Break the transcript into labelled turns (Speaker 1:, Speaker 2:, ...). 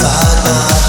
Speaker 1: inside my